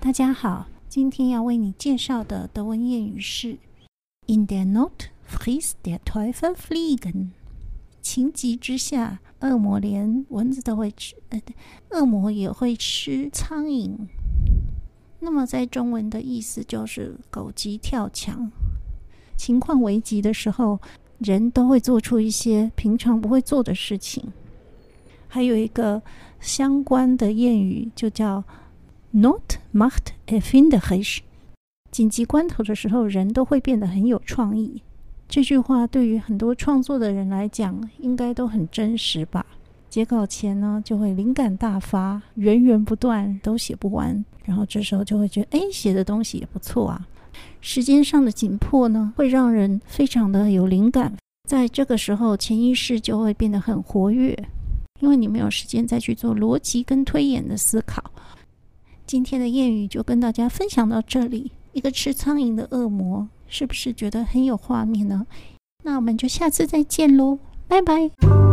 大家好，今天要为你介绍的德文谚语是 “In der Not frisst der Teufel Fliegen”。情急之下，恶魔连蚊子都会吃，呃，恶魔也会吃苍蝇。那么在中文的意思就是“狗急跳墙”。情况危急的时候，人都会做出一些平常不会做的事情。还有一个相关的谚语，就叫 “Not macht erfinderisch”。紧急关头的时候，人都会变得很有创意。这句话对于很多创作的人来讲，应该都很真实吧？截稿前呢，就会灵感大发，源源不断，都写不完。然后这时候就会觉得，哎，写的东西也不错啊。时间上的紧迫呢，会让人非常的有灵感。在这个时候，潜意识就会变得很活跃，因为你没有时间再去做逻辑跟推演的思考。今天的谚语就跟大家分享到这里。一个吃苍蝇的恶魔。是不是觉得很有画面呢？那我们就下次再见喽，拜拜。